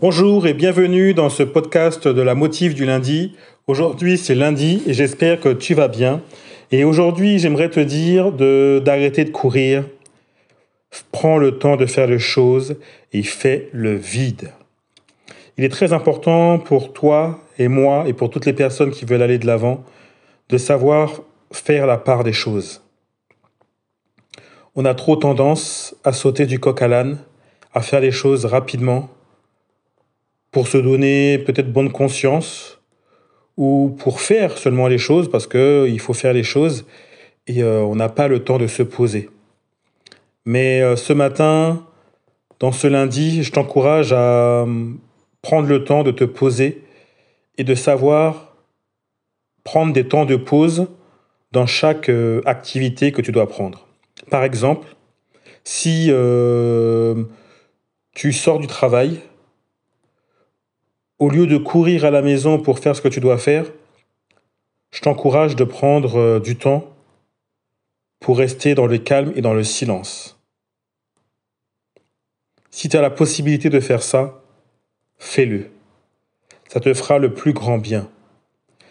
Bonjour et bienvenue dans ce podcast de la motive du lundi. Aujourd'hui c'est lundi et j'espère que tu vas bien. Et aujourd'hui j'aimerais te dire de, d'arrêter de courir. Prends le temps de faire les choses et fais le vide. Il est très important pour toi et moi et pour toutes les personnes qui veulent aller de l'avant de savoir faire la part des choses. On a trop tendance à sauter du coq à l'âne, à faire les choses rapidement pour se donner peut-être bonne conscience ou pour faire seulement les choses parce qu'il faut faire les choses et euh, on n'a pas le temps de se poser. Mais euh, ce matin, dans ce lundi, je t'encourage à euh, prendre le temps de te poser et de savoir prendre des temps de pause dans chaque activité que tu dois prendre. Par exemple, si tu sors du travail, au lieu de courir à la maison pour faire ce que tu dois faire, je t'encourage de prendre euh, du temps pour rester dans le calme et dans le silence. Si tu as la possibilité de faire ça, fais-le. Ça te fera le plus grand bien.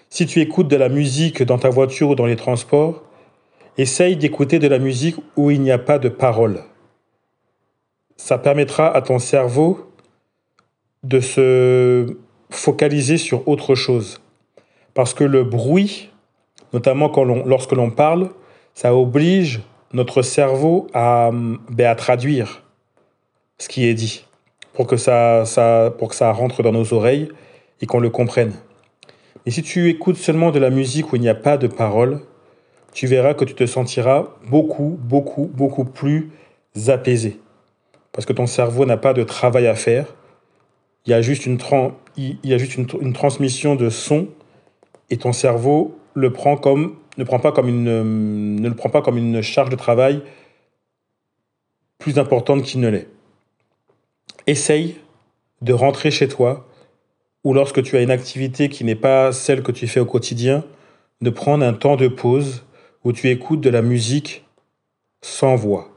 Si tu écoutes de la musique dans ta voiture ou dans les transports, essaye d'écouter de la musique où il n'y a pas de paroles. Ça permettra à ton cerveau de se focaliser sur autre chose. Parce que le bruit, notamment quand lorsque l'on parle, ça oblige notre cerveau à, ben, à traduire ce qui est dit pour que ça, ça, pour que ça rentre dans nos oreilles et qu'on le comprenne. Et si tu écoutes seulement de la musique où il n'y a pas de paroles, tu verras que tu te sentiras beaucoup, beaucoup, beaucoup plus apaisé. Parce que ton cerveau n'a pas de travail à faire, il y a juste une, il y a juste une, transmission de son et ton cerveau le prend comme, ne, prend pas comme une, ne le prend pas comme une charge de travail plus importante qu'il ne l'est. Essaye de rentrer chez toi ou lorsque tu as une activité qui n'est pas celle que tu fais au quotidien, de prendre un temps de pause où tu écoutes de la musique sans voix.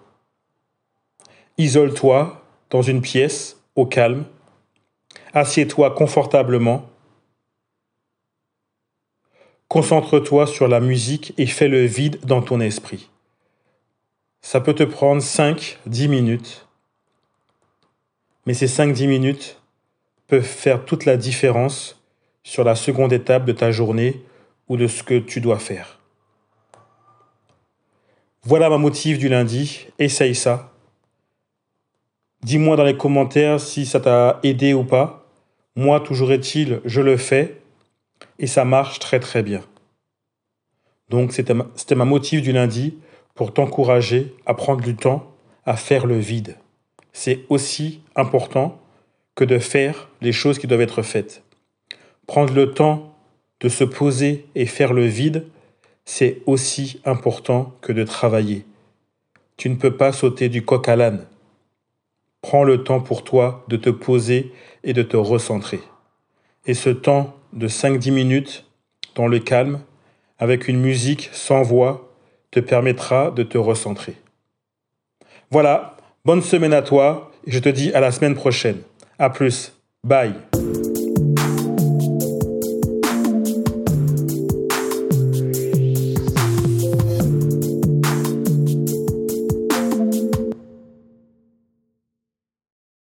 Isole-toi dans une pièce au calme Assieds-toi confortablement. Concentre-toi sur la musique et fais le vide dans ton esprit. Ça peut te prendre 5-10 minutes, mais ces 5-10 minutes peuvent faire toute la différence sur la seconde étape de ta journée ou de ce que tu dois faire. Voilà ma motive du lundi, essaye ça. Dis-moi dans les commentaires si ça t'a aidé ou pas. Moi, toujours est-il, je le fais et ça marche très très bien. Donc c'était ma, ma motive du lundi pour t'encourager à prendre du temps à faire le vide. C'est aussi important que de faire les choses qui doivent être faites. Prendre le temps de se poser et faire le vide, c'est aussi important que de travailler. Tu ne peux pas sauter du coq à l'âne. Prends le temps pour toi de te poser et de te recentrer. Et ce temps de 5-10 minutes dans le calme, avec une musique sans voix, te permettra de te recentrer. Voilà, bonne semaine à toi et je te dis à la semaine prochaine. À plus. Bye.